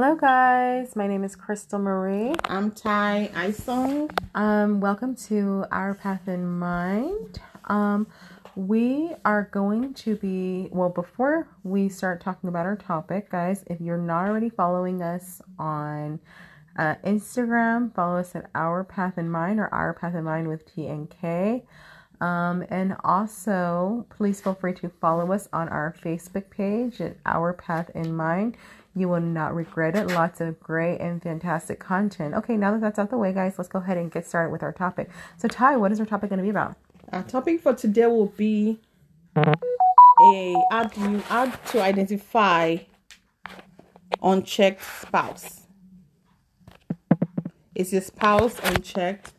Hello, guys. My name is Krystal Marie. I'm Ty Isong. Um, welcome to Our Path in Mind. Um, we are going to be well before we start talking about our topic, guys. If you're not already following us on uh, Instagram, follow us at Our Path in Mind or Our Path in Mind with T and K. Um, and also, please feel free to follow us on our Facebook page at Our Path in Mind. You will not regret it. Lots of great and fantastic content. Okay, now that that's out the way, guys, let's go ahead and get started with our topic. So, Ty, what is our topic going to be about? Our topic for today will be a how you how to identify unchecked spouse. Is your spouse unchecked?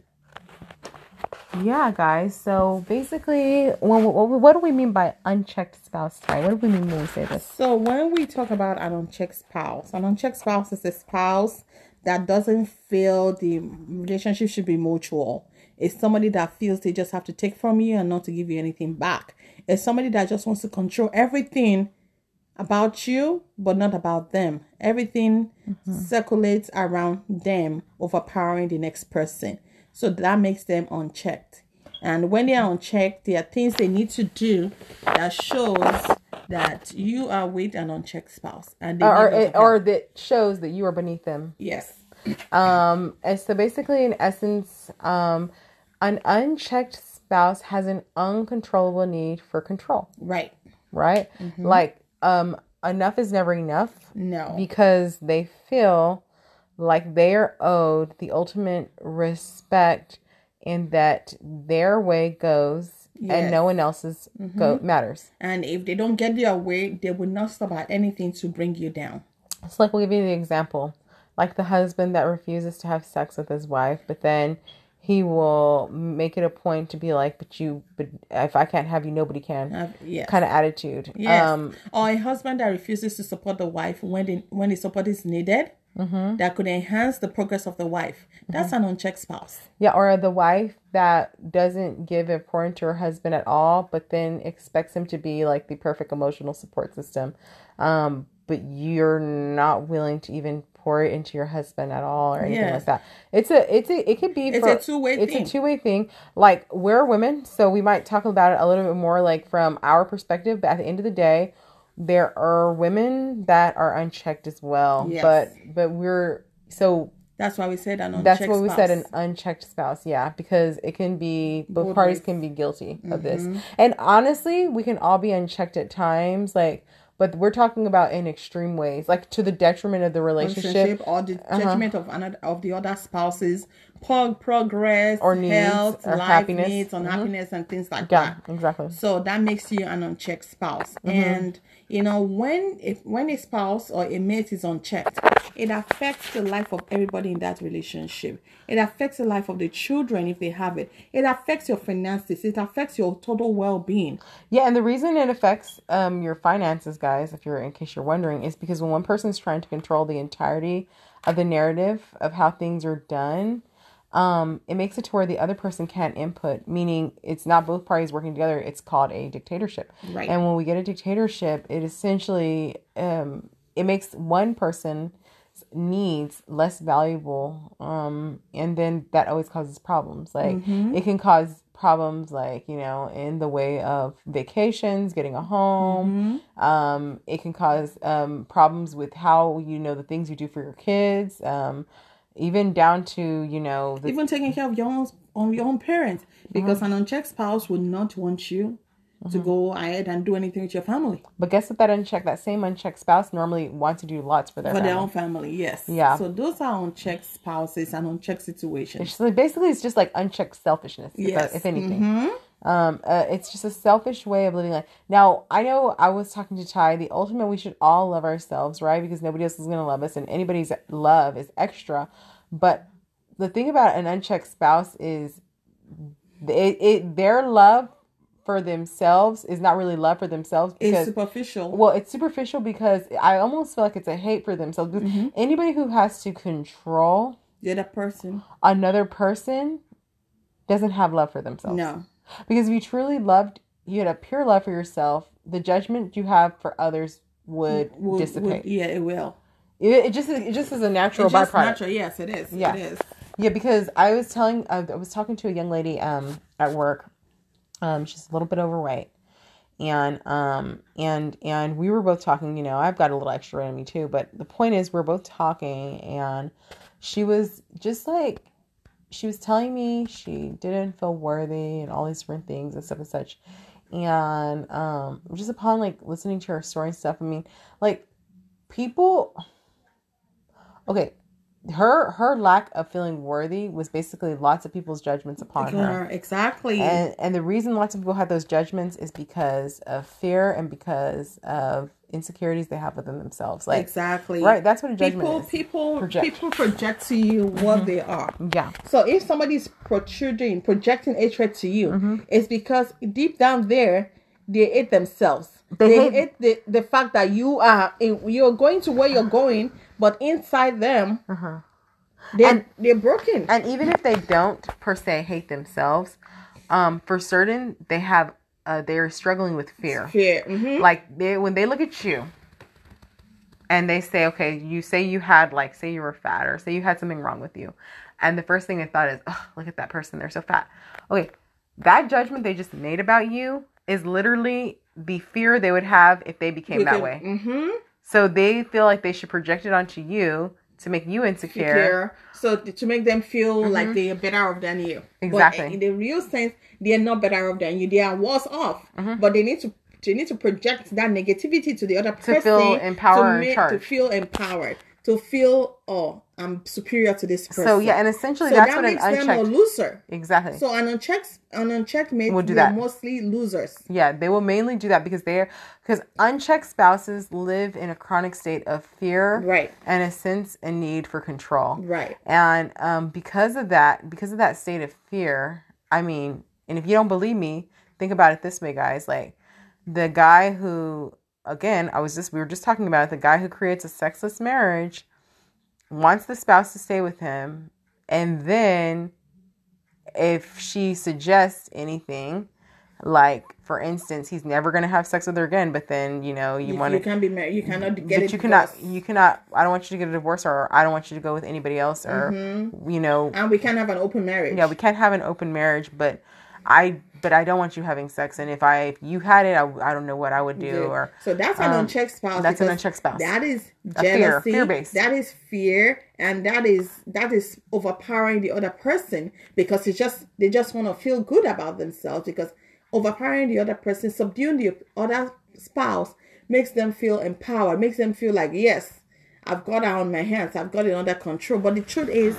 Yeah, guys. So basically, what, what, what do we mean by unchecked spouse Ty? What do we mean when we say this? So when we talk about an unchecked spouse, an unchecked spouse is a spouse that doesn't feel the relationship should be mutual. It's somebody that feels they just have to take from you and not to give you anything back. It's somebody that just wants to control everything about you, but not about them. Everything mm-hmm. circulates around them, overpowering the next person. So that makes them unchecked. And when they are unchecked, there are things they need to do that shows that you are with an unchecked spouse. And they Or, or, or that shows that you are beneath them. yes. Um, and so basically, in essence, um, an unchecked spouse has an uncontrollable need for control, Right. right? Like, um, enough is never enough No. because they feel like they are owed the ultimate respect and that their way goes and no one else's go matters. and if they don't get their way, they will not stop at anything to bring you down. It's like we'll give you the example, like the husband that refuses to have sex with his wife, but then he will make it a point to be like, "But you, but if I can't have you, nobody can." Uh, yes. Kind of attitude. Yes. Um, or a husband that refuses to support the wife when the, when the support is needed, Mm-hmm. that could enhance the progress of the wife. That's an unchecked spouse. yeah, or the wife that doesn't give importance to her husband at all, but then expects him to be like the perfect emotional support system. Um, but you're not willing to even pour it into your husband at all or anything Yes. like that. It's a, it's a, it could be It's for, a two-way It's thing. a two way thing. Like we're women, so we might talk about it a little bit more like from our perspective. But at the end of the day, there are women that are unchecked as well. Yes. But but we're so That's why we said an unchecked that's what we said an unchecked spouse. Yeah, because it can be both parties can be guilty of this. Mm-hmm. And honestly, we can all be unchecked at times. Like, but we're talking about in extreme ways, like to the detriment of the relationship. relationship or the Uh-huh. judgment of another of the other spouses, pro- progress, Or needs, health, or life happiness. needs, Mhm. unhappiness, and things like Yeah, that. exactly. So that makes you an unchecked spouse. Mm-hmm. And you know, when if when a spouse or a mate is unchecked, it affects the life of everybody in that relationship. It affects the life of the children if they have it. It affects your finances. It affects your total well-being. Yeah, and the reason it affects um your finances, guys, if you're in case you're wondering, is because when one person's trying to control the entirety of the narrative of how things are done, um, it makes it to where the other person can't input, meaning it's not both parties working together. It's called a dictatorship. Right. And when we get a dictatorship, it essentially um it makes one person needs less valuable um and then that always causes problems like it can cause problems like you know in the way of vacations getting a home um it can cause um problems with how you know the things you do for your kids um even down to you know the Even taking care of your own on your own parents. Because an unchecked spouse would not want you to go ahead and do anything with your family. but guess what that unchecked that same unchecked spouse normally wants to do lots for their For family. their own family, yes. Yeah. So those are unchecked spouses and unchecked situations. So basically, it's just like unchecked selfishness, if, Yes. if anything. Mhm. Um, uh, it's just a selfish way of living life. Now, I know I was talking to Ty. The ultimate, we should all love ourselves, right? Because nobody else is going to love us, and anybody's love is extra. But the thing about an unchecked spouse is, it, it their love for themselves is not really love for themselves It's superficial. well, it's superficial because I almost feel like it's a hate for themselves. Because Anybody who has to control the other person. another person doesn't have love for themselves. No. Because if you truly loved, you had a pure love for yourself, the judgment you have for others would, Would- dissipate. would- yeah, it will. It, it just it just is a natural It's just byproduct. natural. Yes, it is. Yeah. It is. Yeah, because I was telling, I I was talking to a young lady um at work. Um, she's a little bit overweight, and um and and we were both talking. You know, I've got a little extra in me too, but the point is, we're both talking, and she was just like, she was telling me she didn't feel worthy and all these different things and stuff and such, and um just upon like listening to her story and stuff. I mean, like people. Okay, her her lack of feeling worthy was basically lots of people's judgments upon her. Exactly. And and the reason lots of people have those judgments is because of fear and because of insecurities they have within themselves. Like exactly. right, that's what a judgment people is. people Project. people project to you what they are. Yeah. So if somebody's protruding, projecting hatred to you, Mm-hmm. it's because deep down there they hate themselves. They They, hate- hate, the, the fact that you are you're going to where you're going, but inside them Uh-huh. they're And- they're broken. And even if they don't per se hate themselves, um, for certain they have uh, they are struggling with fear. Fear. hmm like they when they look at you and they say okay you say you had like say you were fat or say you had something wrong with you and the first thing they thought is oh look at that person they're so fat okay that judgment they just made about you is literally the fear they would have if they became that way Mm-hmm. so they feel like they should project it onto you to make you insecure. So to make them feel like they are better off than you. Mm-hmm. Exactly. But in the real sense, they are not better off than you. They are worse off. Mm-hmm. But they need to they need to project that negativity to the other person feel empowered and make- to feel empowered, to feel oh I'm superior to this person. so yeah and essentially so that's that what an makes them a loser. exactly So an unchecked an unchecked mate Will do they're that. mostly losers. Yeah, they will mainly do that because they're because unchecked spouses live in a chronic state of fear, Right. and a sense and need for control, Right. And um, because of that, because of that state of fear, I mean, and if you don't believe me, think about it this way, guys. Like the guy who, again, I was just we were just talking about it, the guy who creates a sexless marriage wants the spouse to stay with him, and then if she suggests anything like for instance he's never going to have sex with her again but then you know you, You, want to you can't be married. You cannot get but it. you cannot you cannot i don't want you to get a divorce or i don't want you to go with anybody else or Mm-hmm. you know and we can't have an open marriage. yeah we can't have an open marriage but i but i don't want you having sex and if i if you had it i, I don't know what i would do Yeah. or so that's an um, unchecked spouse. that's an unchecked spouse. That is A fear, jealousy. fear-based. That is fear, and that is that is overpowering the other person because it's just they just want to feel good about themselves because overpowering the other person, subduing the other spouse makes them feel empowered, makes them feel like yes, I've got it on my hands, I've got it under control. But the truth is,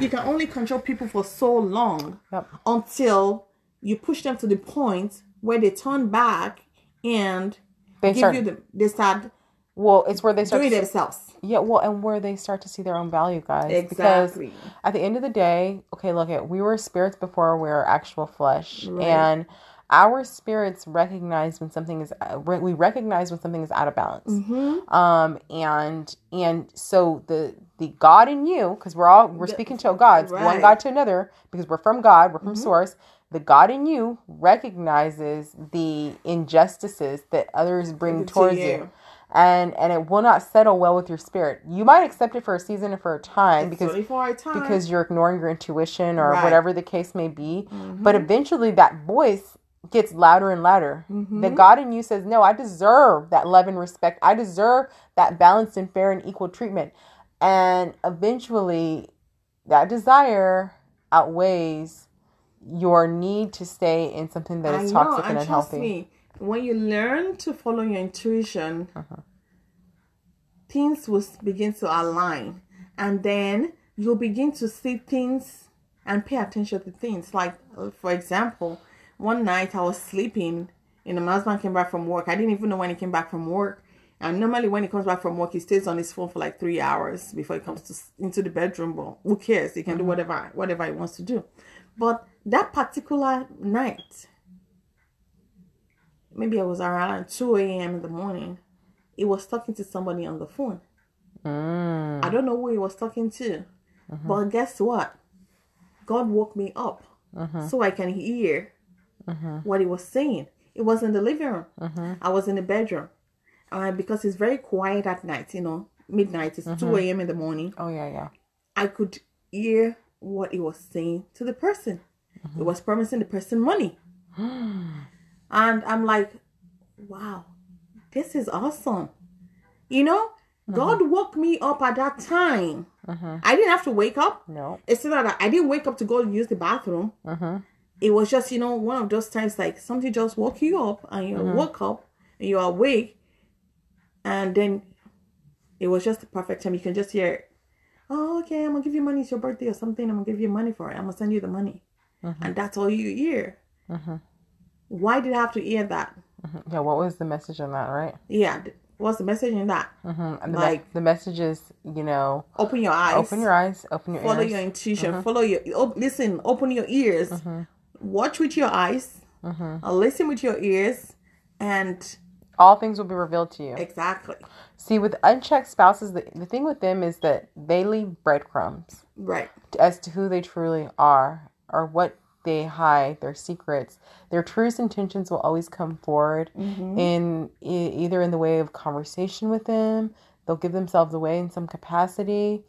you can only control people for so long Yep. until you push them to the point where they turn back and They give start- you the they start well it's where they start doing to, themselves. yeah well and where they start to see their own value guys Exactly. because at the end of the day, okay, look at we were spirits before we were actual flesh, Right. and our spirits recognize when something is uh, we recognize when something is out of balance. Mm-hmm. Um, and and so the the God in you, because we're all we're speaking to gods, one right. Mm-hmm. God to another, because we're from God, we're from Source. The God in you recognizes the injustices that others bring To towards you. you and and it will not settle well with your spirit. You might accept it for a season and for a time because for a time. because you're ignoring your intuition or Right. Mm-hmm. whatever the case may be. But eventually that voice gets louder and louder. Mm-hmm. The God in you says, "No, I deserve that love and respect. I deserve that balanced and fair and equal treatment." And eventually that desire outweighs your need to stay in something that is I know, toxic and and trust unhealthy. me, when you learn to follow your intuition, Uh-huh. things will begin to align, and then you'll begin to see things and pay attention to things. Like, uh, for example, one night I was sleeping, and my husband came back from work. I didn't even know when he came back from work. And normally, when he comes back from work, he stays on his phone for like three hours before he comes to into the bedroom. But who cares? He can do whatever whatever he wants to do. But that particular night, maybe it was around 2 a.m. in the morning, he was talking to somebody on the phone. Mm. I don't know who he was talking to, but guess what? God woke me up so I can hear what he was saying. It was in the living room. I was in the bedroom. Uh, because it's very quiet at night, you know. midnight, it's 2 a.m. in the morning, Oh yeah, yeah. I could hear what he was saying to the person. He was promising the person money. and I'm like, wow, this is awesome. You know, uh-huh. God woke me up at that time. Uh-huh. I didn't have to wake up. No. It's not that I didn't wake up to go use the bathroom. Uh-huh. It was just, you know, one of those times like something just woke you up and you woke up and you're awake. And then it was just the perfect time. You can just hear, oh, okay, I'm going to give you money. It's your birthday or something. I'm going to give you money for it. I'm going to send you the money. Mm-hmm. And that's all you hear. Mm-hmm. Why did I have to hear that? Mm-hmm. Yeah. What was the message in that? Right. Yeah. What's the message in that? Mm-hmm. And the, me- Like- the message is, you know, Open your eyes. open your eyes, open your ears. follow ears. your intuition follow your op- listen open your ears watch with your eyes uh, listen with your ears and All things will be revealed to you. exactly See, with unchecked spouses, the, the thing with them is that they leave breadcrumbs right as to who they truly are or what they hide, their secrets. Their truest intentions will always come forward mm-hmm. in e- either in the way of conversation with them, they'll give themselves away in some capacity,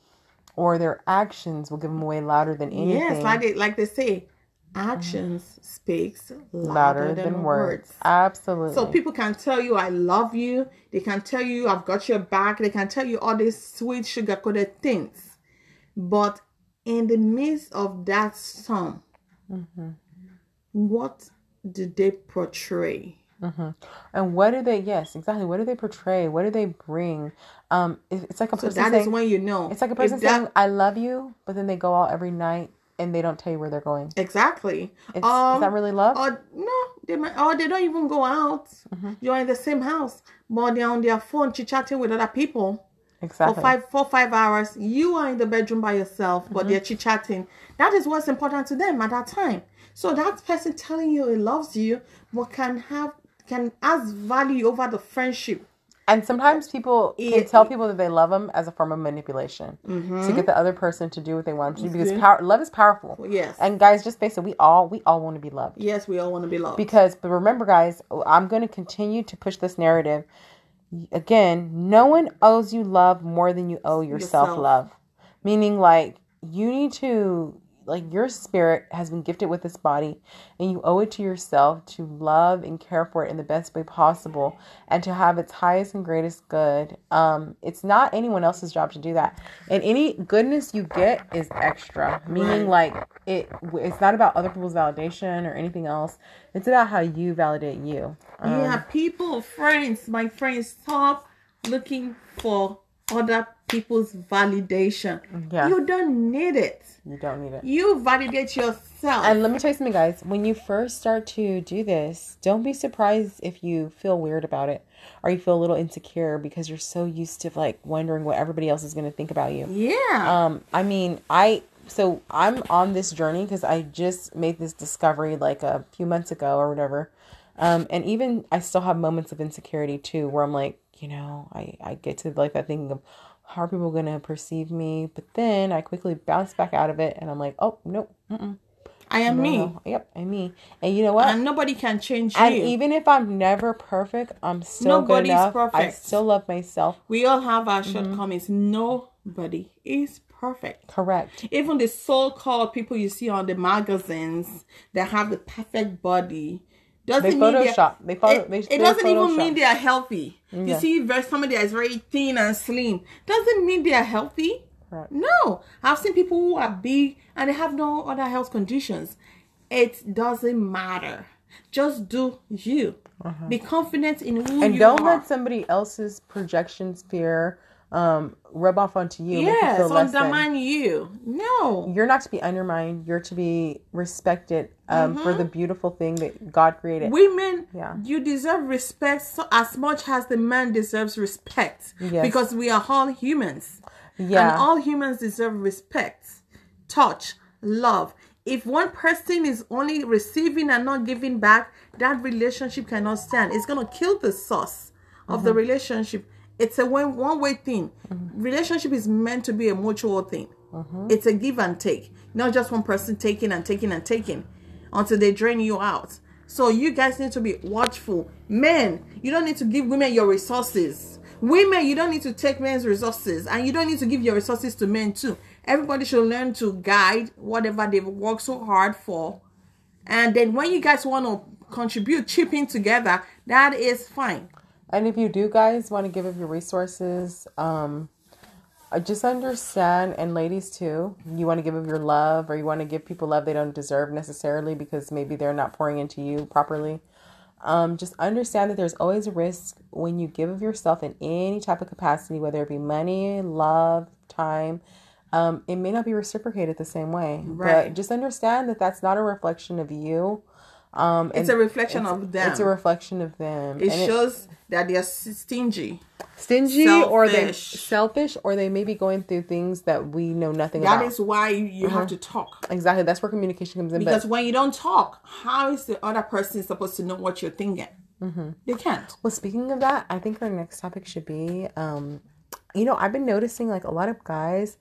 or their actions will give them away louder than anything. yes like they like they say mm-hmm. actions speaks louder, than, words. Absolutely. So people can tell you I love you. They can tell you I've got your back. They can tell you all these sweet sugar coated things. But in the midst of that storm, what do they portray? and what do they? Yes, exactly. What do they portray? What do they bring? Um, it- it's like a So person that is saying, when you know. It's like a person that- saying, "I love you," but then they go out every night and they don't tell you where they're going. exactly. It's, um, is that really love? or no, they might, or they don't even go out. Mm-hmm. You're in the same house, but they're on their phone chit chatting with other people. Exactly. for five four five hours you are in the bedroom by yourself but mm-hmm. they're chit chatting that is what's important to them at that time so that person telling you he loves you but can have can has value over the friendship and sometimes people can It- tell people that they love them as a form of manipulation mm-hmm. to get the other person to do what they want them to do because power, love is powerful. yes And guys, just face it, we all we all want to be loved. yes we all want to be loved Because, but remember, guys, I'm going to continue to push this narrative. Again, no one owes you love more than you owe yourself, Yourself. love. Meaning, like, you need to, like, your spirit has been gifted with this body, and you owe it to yourself to love and care for it in the best way possible and to have its highest and greatest good. Um, it's not anyone else's job to do that. And any goodness you get is extra, meaning, like, it it's not about other people's validation or anything else. It's about how you validate you. Um, yeah people friends my friends stop looking for other people's validation Yeah. you don't need it You don't need it. you validate yourself And let me tell you something, guys. When you first start to do this, don't be surprised if you feel weird about it or you feel a little insecure because you're so used to like wondering what everybody else is going to think about you. yeah Um, I mean, I so I'm on this journey because I just made this discovery like a few months ago or whatever. Um, and even I still have moments of insecurity too, where I'm like, you know, I I get to like that thinking of how are people gonna perceive me, but then I quickly bounce back out of it, and I'm like, oh nope, mm-mm, i am no, me no, yep, I'm me. And you know what? and nobody can change and you. even if I'm never perfect, I'm still Nobody's good enough. I still love myself. we all have our Mm-hmm. shortcomings. Nobody is perfect. Correct. Even the so-called people you see on the magazines that have the perfect body doesn't They mean Photoshop. They photo. It, they, it doesn't even mean they are healthy. You see, very somebody that is very thin and slim doesn't mean they are healthy. Correct. No, I've seen people who are big and they have no other health conditions. It doesn't matter. Just do you. Uh-huh. Be confident in who you are. and don't let somebody else's projections fear um rub off onto you you yes, than. undermine you. No. you're not to be undermined you're to be respected um for the beautiful thing that god created Women, Yeah. you deserve respect so, as much as the man deserves respect. Yes. Because we are all humans. yeah And all humans deserve respect, touch, love. If one person is only receiving and not giving back, that relationship cannot stand. It's going to kill the source of Mm-hmm. the relationship. It's a one one way thing. Relationship is meant to be a mutual thing. Mm-hmm. It's a give and take, not just one person taking and taking and taking until they drain you out. So you guys need to be watchful. Men, you don't need to give women your resources. Women, you don't need to take men's resources, and you don't need to give your resources to men too. Everybody should learn to guide whatever they've worked so hard for. And then when you guys want to contribute, chip in together, that is fine. And if you do, guys, want to give of your resources, um, just understand, and ladies too, you want to give of your love, or you want to give people love they don't deserve necessarily because maybe they're not pouring into you properly. Um, just understand that there's always a risk when you give of yourself in any type of capacity, whether it be money, love, time. Um, it may not be reciprocated the same way, Right. but just understand that that's not a reflection of you. Um, It's a reflection of them. It's a reflection of them. it And shows that they're stingy. stingy or they Selfish. selfish or they may be going through things that we know nothing That about. is why you have to talk. exactly. That's where communication comes in. Because but when you don't talk, how is the other person supposed to know what you're thinking? Mm-hmm. They can't. well, speaking of that, I think our next topic should be, um, you know, I've been noticing like a lot of guys.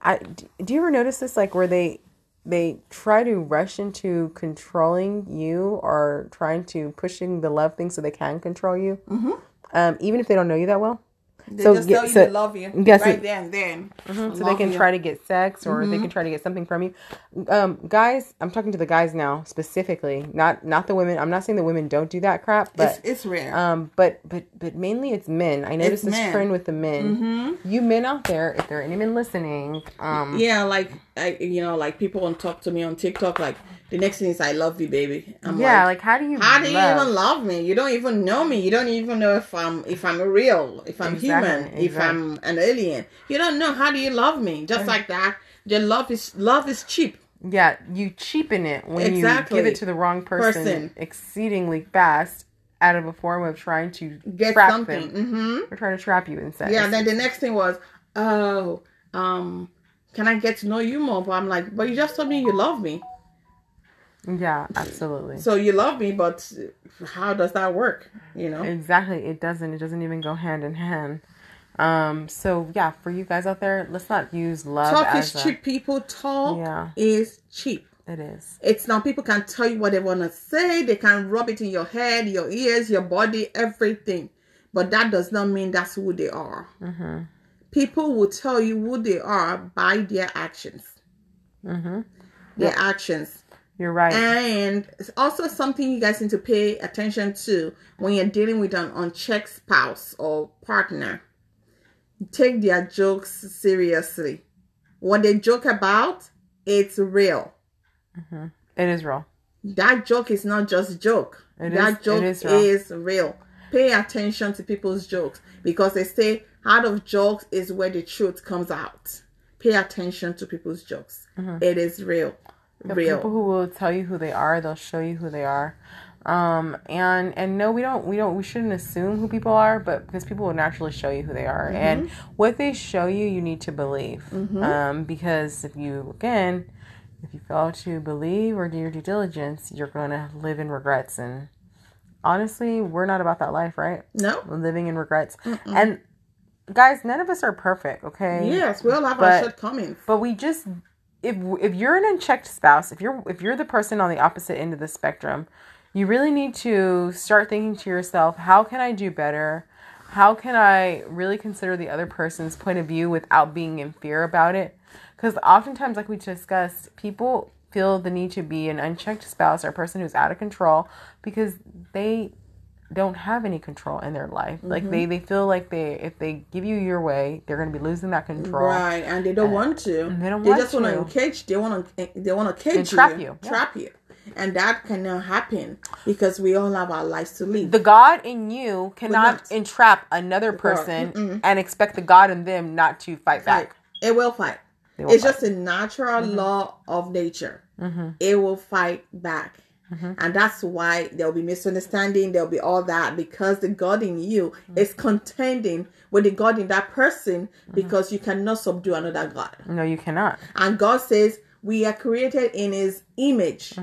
I do you ever notice this like where they they try to rush into controlling you or trying to pushing the love thing so they can control you, mm-hmm. um, even if they don't know you that well. They So, just yeah, tell you so- they love you yes, right and then. so they can try to get sex or they can try to get something from you um guys i'm talking to the guys now specifically not not the women i'm not saying the women don't do that crap but It's, it's rare. um but but but mainly it's men i noticed this men. Mm-hmm. trend with the men you men out there if there are any men listening um yeah, like I, you know, like people want to talk to me on TikTok. Like the next thing is, "I love you, baby." I'm yeah like, like how do you how do you love? even love me? You don't even know me. You don't even know if I'm if I'm real, if I'm Exactly, human, if. I'm an alien. You don't know. How do you love me? Just like that. The love is love is cheap. yeah you cheapen it when Exactly. you give it to the wrong person, Person. exceedingly fast out of a form of trying to Get trap something. them Mm-hmm. or trying to trap you in sex Yeah. Then the next thing was, oh, um, can I get to know you more? But I'm like, but you just told me you love me. Yeah absolutely So you love me, but how does that work? You know. Exactly. It doesn't. It doesn't even go hand in hand. Um. So yeah, for you guys out there, let's not use love Talk as is a- cheap. People talk Yeah. is cheap. It is. It's now people can tell you what they want to say. They can rub it in your head, your ears, your body, everything. But that does not mean that's who they are. Mm-hmm. People will tell you who they are by their actions. Mm-hmm. Their actions. You're right. And it's also something you guys need to pay attention to when you're dealing with an unchecked spouse or partner. Take their jokes seriously. What they joke about, it's real. Mm-hmm. it is real. That joke is not just joke. It that is- joke it is is real. real. Pay attention to people's jokes because they say out of jokes is where the truth comes out. Pay attention to people's jokes. Mm-hmm. It is real. The real. people who will tell you who they are, they'll show you who they are. Um, and and no, we don't, we don't, we shouldn't assume who people are, but because people will naturally show you who they are, and what they show you, you need to believe. Um, because if you again, if you fail to believe or do your due diligence, you're going to live in regrets. And honestly, we're not about that life, right? no? We're living in regrets. And guys, none of us are perfect, okay? Yes, we all have But- our shortcomings. but we just if if you're an unchecked spouse if you're if you're the person on the opposite end of the spectrum you really need to start thinking to yourself how can i do better? How can i really consider the other person's point of view without being in fear about it? Because oftentimes like we discussed people feel the need to be an unchecked spouse or a person who's out of control because they don't have any control in their life like mm-hmm. they they feel like they if they give you your way they're going to be losing that control Right, and they don't uh, want to. they don't They want just want to. cage. They want to. They want to cage trap you, you, yeah. trap you, and that cannot happen because we all have our lives to live. the God in you cannot entrap another person and expect the God in them not to fight back. It will fight. will it's fight. just a natural Mm-hmm. law of nature. Mm-hmm. It will fight back. Mm-hmm. And that's why there'll be misunderstanding, there'll be all that because the God in you Mm-hmm. is contending with the God in that person because you cannot subdue another God. No, you cannot. And God says we are created in His image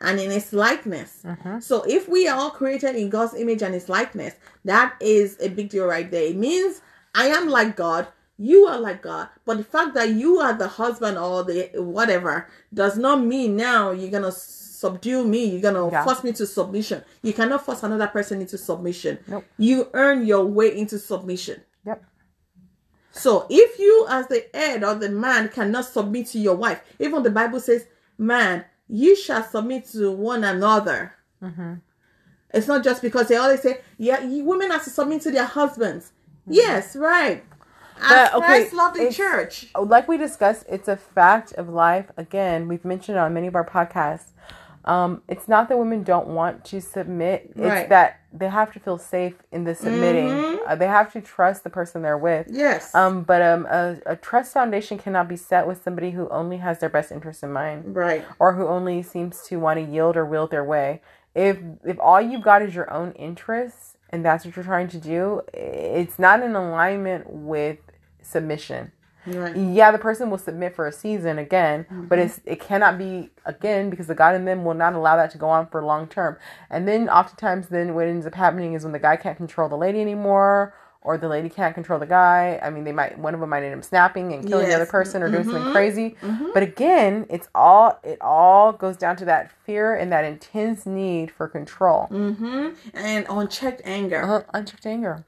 and in His likeness. So if we are all created in God's image and His likeness, that is a big deal right there. It means I am like God. You are like God, but the fact that you are the husband or the whatever does not mean now you're gonna subdue me. You're gonna Yeah. force me to submission. You cannot force another person into submission. Nope. You earn your way into submission. Yep. So if you, as the head or the man, cannot submit to your wife, even the Bible says, "Man, you shall submit to one another." Mm-hmm. It's not just because they always say, "Yeah, you, women have to submit to their husbands." Yes, right. But, okay, Christ loved the church. like we discussed, it's a fact of life. Again, we've mentioned it on many of our podcasts. Um, it's not that women don't want to submit; it's Right. that they have to feel safe in the submitting. Mhm. Uh, they have to trust the person they're with. Yes. Um, but um, a, a trust foundation cannot be set with somebody who only has their best interest in mind, right. or who only seems to want to yield or will their way. If if all you've got is your own interests and that's what you're trying to do, it's not in alignment with submission Right. yeah, the person will submit for a season again, Mm-hmm. but it's it cannot be again because the God in them will not allow that to go on for long term. And then oftentimes, then what ends up happening is when the guy can't control the lady anymore, or the lady can't control the guy. I mean, they might one of them might end up snapping and killing the other person or doing something Mhm. crazy. Mhm. But again, it's all it all goes down to that fear and that intense need for control, Mm-hmm. And unchecked anger. uh, unchecked anger.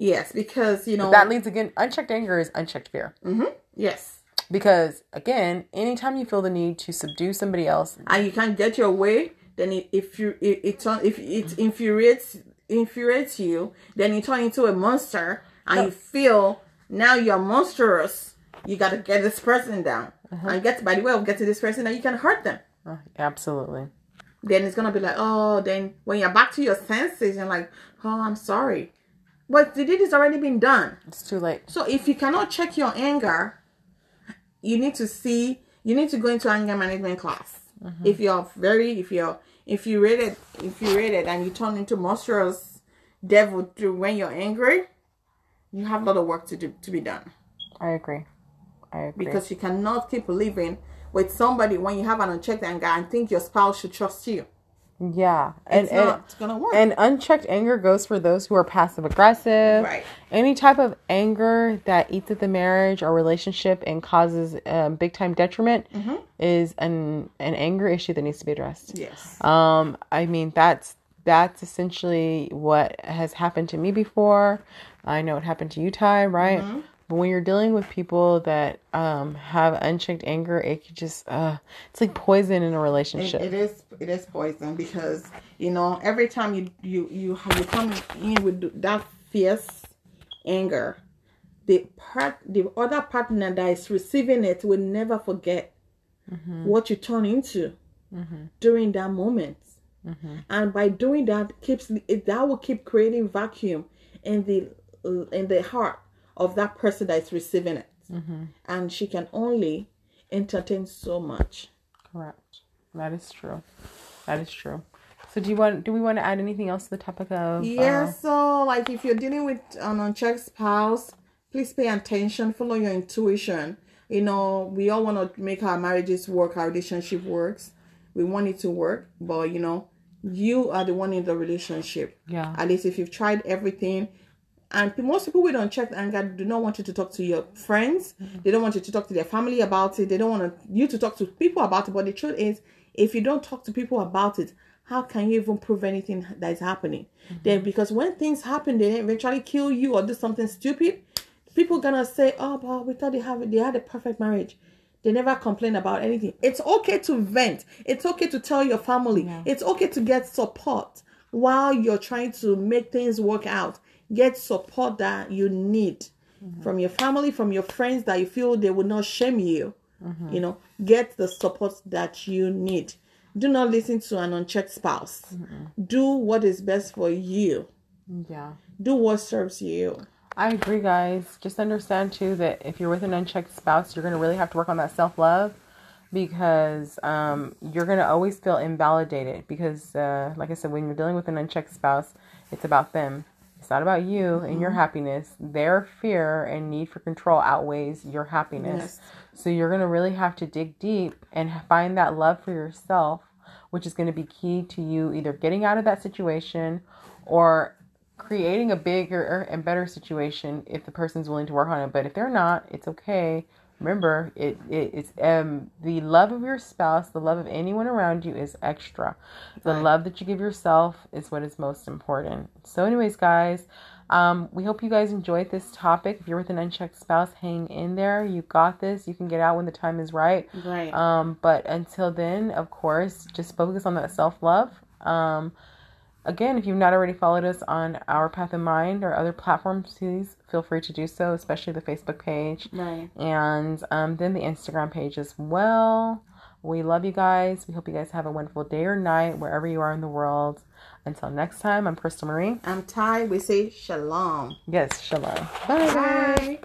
Yes, because you know That leads again. Unchecked anger is unchecked fear. hmm Yes. Because again, anytime you feel the need to subdue somebody else, and you can't get your way, then it, if you it, it turn if it infuriates infuriates you, then you turn into a monster, and you feel now you're monstrous. You got to get this person down, and get by the way of getting this person, then you can hurt them. uh, absolutely. Then it's gonna be like, oh, then when you're back to your senses, and like, oh, I'm sorry, but the deed has already been done. It's too late. So if you cannot check your anger, you need to see you need to go into anger management class. Mm-hmm. If you're very if you're infuriated it and you turn into monstrous devil through when you're angry, you have a lot of work to do to be done. I agree. I agree. Because you cannot keep living with somebody when you have an unchecked anger and think your spouse should trust you. Yeah, and It's and, not gonna work. and unchecked anger goes for those who are passive aggressive. Right. Any type of anger that eats at the marriage or relationship and causes um, big time detriment Mm-hmm. is an an anger issue that needs to be addressed. yes. Um, I mean that's that's essentially what has happened to me before. I know it happened to you, Ty, right? Mm-hmm. But when you're dealing with people that um have unchecked anger, it could just uh it's like poison in a It, relationship. it is it is poison because you know every time you you you you come in with that fierce anger, the part the other partner that is receiving it will never forget what you turn into during that moment, and by doing that keeps that will keep creating vacuum in the in the heart of that person that is receiving it, and she can only entertain so much. Correct. That is true. That is true. So do you want do we want to add anything else to the topic of Yeah, uh, so like if you're dealing with an unchecked spouse, please pay attention, follow your intuition. You know, we all want to make our marriages work, our relationship works. We want it to work, but you know, you are the one in the relationship. yeah. At least if you've tried everything, and most people with unchecked anger do not want you to talk to your friends. Mm. They don't want you to talk to their family about it. They don't want you to talk to people about it. But the truth is, if you don't talk to people about it, how can you even prove anything that is happening? Mm-hmm. Then, because when things happen, they eventually kill you or do something stupid. People gonna say, "Oh, but we thought they have they had a perfect marriage." They never complain about anything. It's okay to vent. It's okay to tell your family. It's okay to get support while you're trying to make things work out. Get support that you need from your family, from your friends that you feel they will not shame you. You know, get the support that you need. Do not listen to an unchecked spouse. Do what is best for you. Yeah. Do what serves you. I agree, guys. Just understand too that if you're with an unchecked spouse, you're gonna really have to work on that self love because um, you're gonna always feel invalidated. Because, uh, like I said, when you're dealing with an unchecked spouse, it's about them. It's not about you and your mm-hmm. happiness. Their fear and need for control outweighs your happiness. So you're gonna really have to dig deep and find that love for yourself, which is gonna be key to you either getting out of that situation or creating a bigger and better situation if the person's willing to work on it. But if they're not, it's okay. Remember it, it it's um the love of your spouse the love of anyone around you is extra. The Right. love that you give yourself is what is most important. So anyways guys um, we hope you guys enjoyed this topic. If you're with an unchecked spouse hang in there. You got this. You can get out when the time is right. Right. um, but until then of course just focus on that self-love. Um, again if you've not already followed us on our path in mind or other platforms please feel free to do so especially the facebook page right. and um, then the Instagram page as well. We love you guys. We hope you guys have a wonderful day or night wherever you are in the world. Until next time, I'm Krystal Marie. I'm Ty. We say shalom. Yes, shalom. Bye. Bye.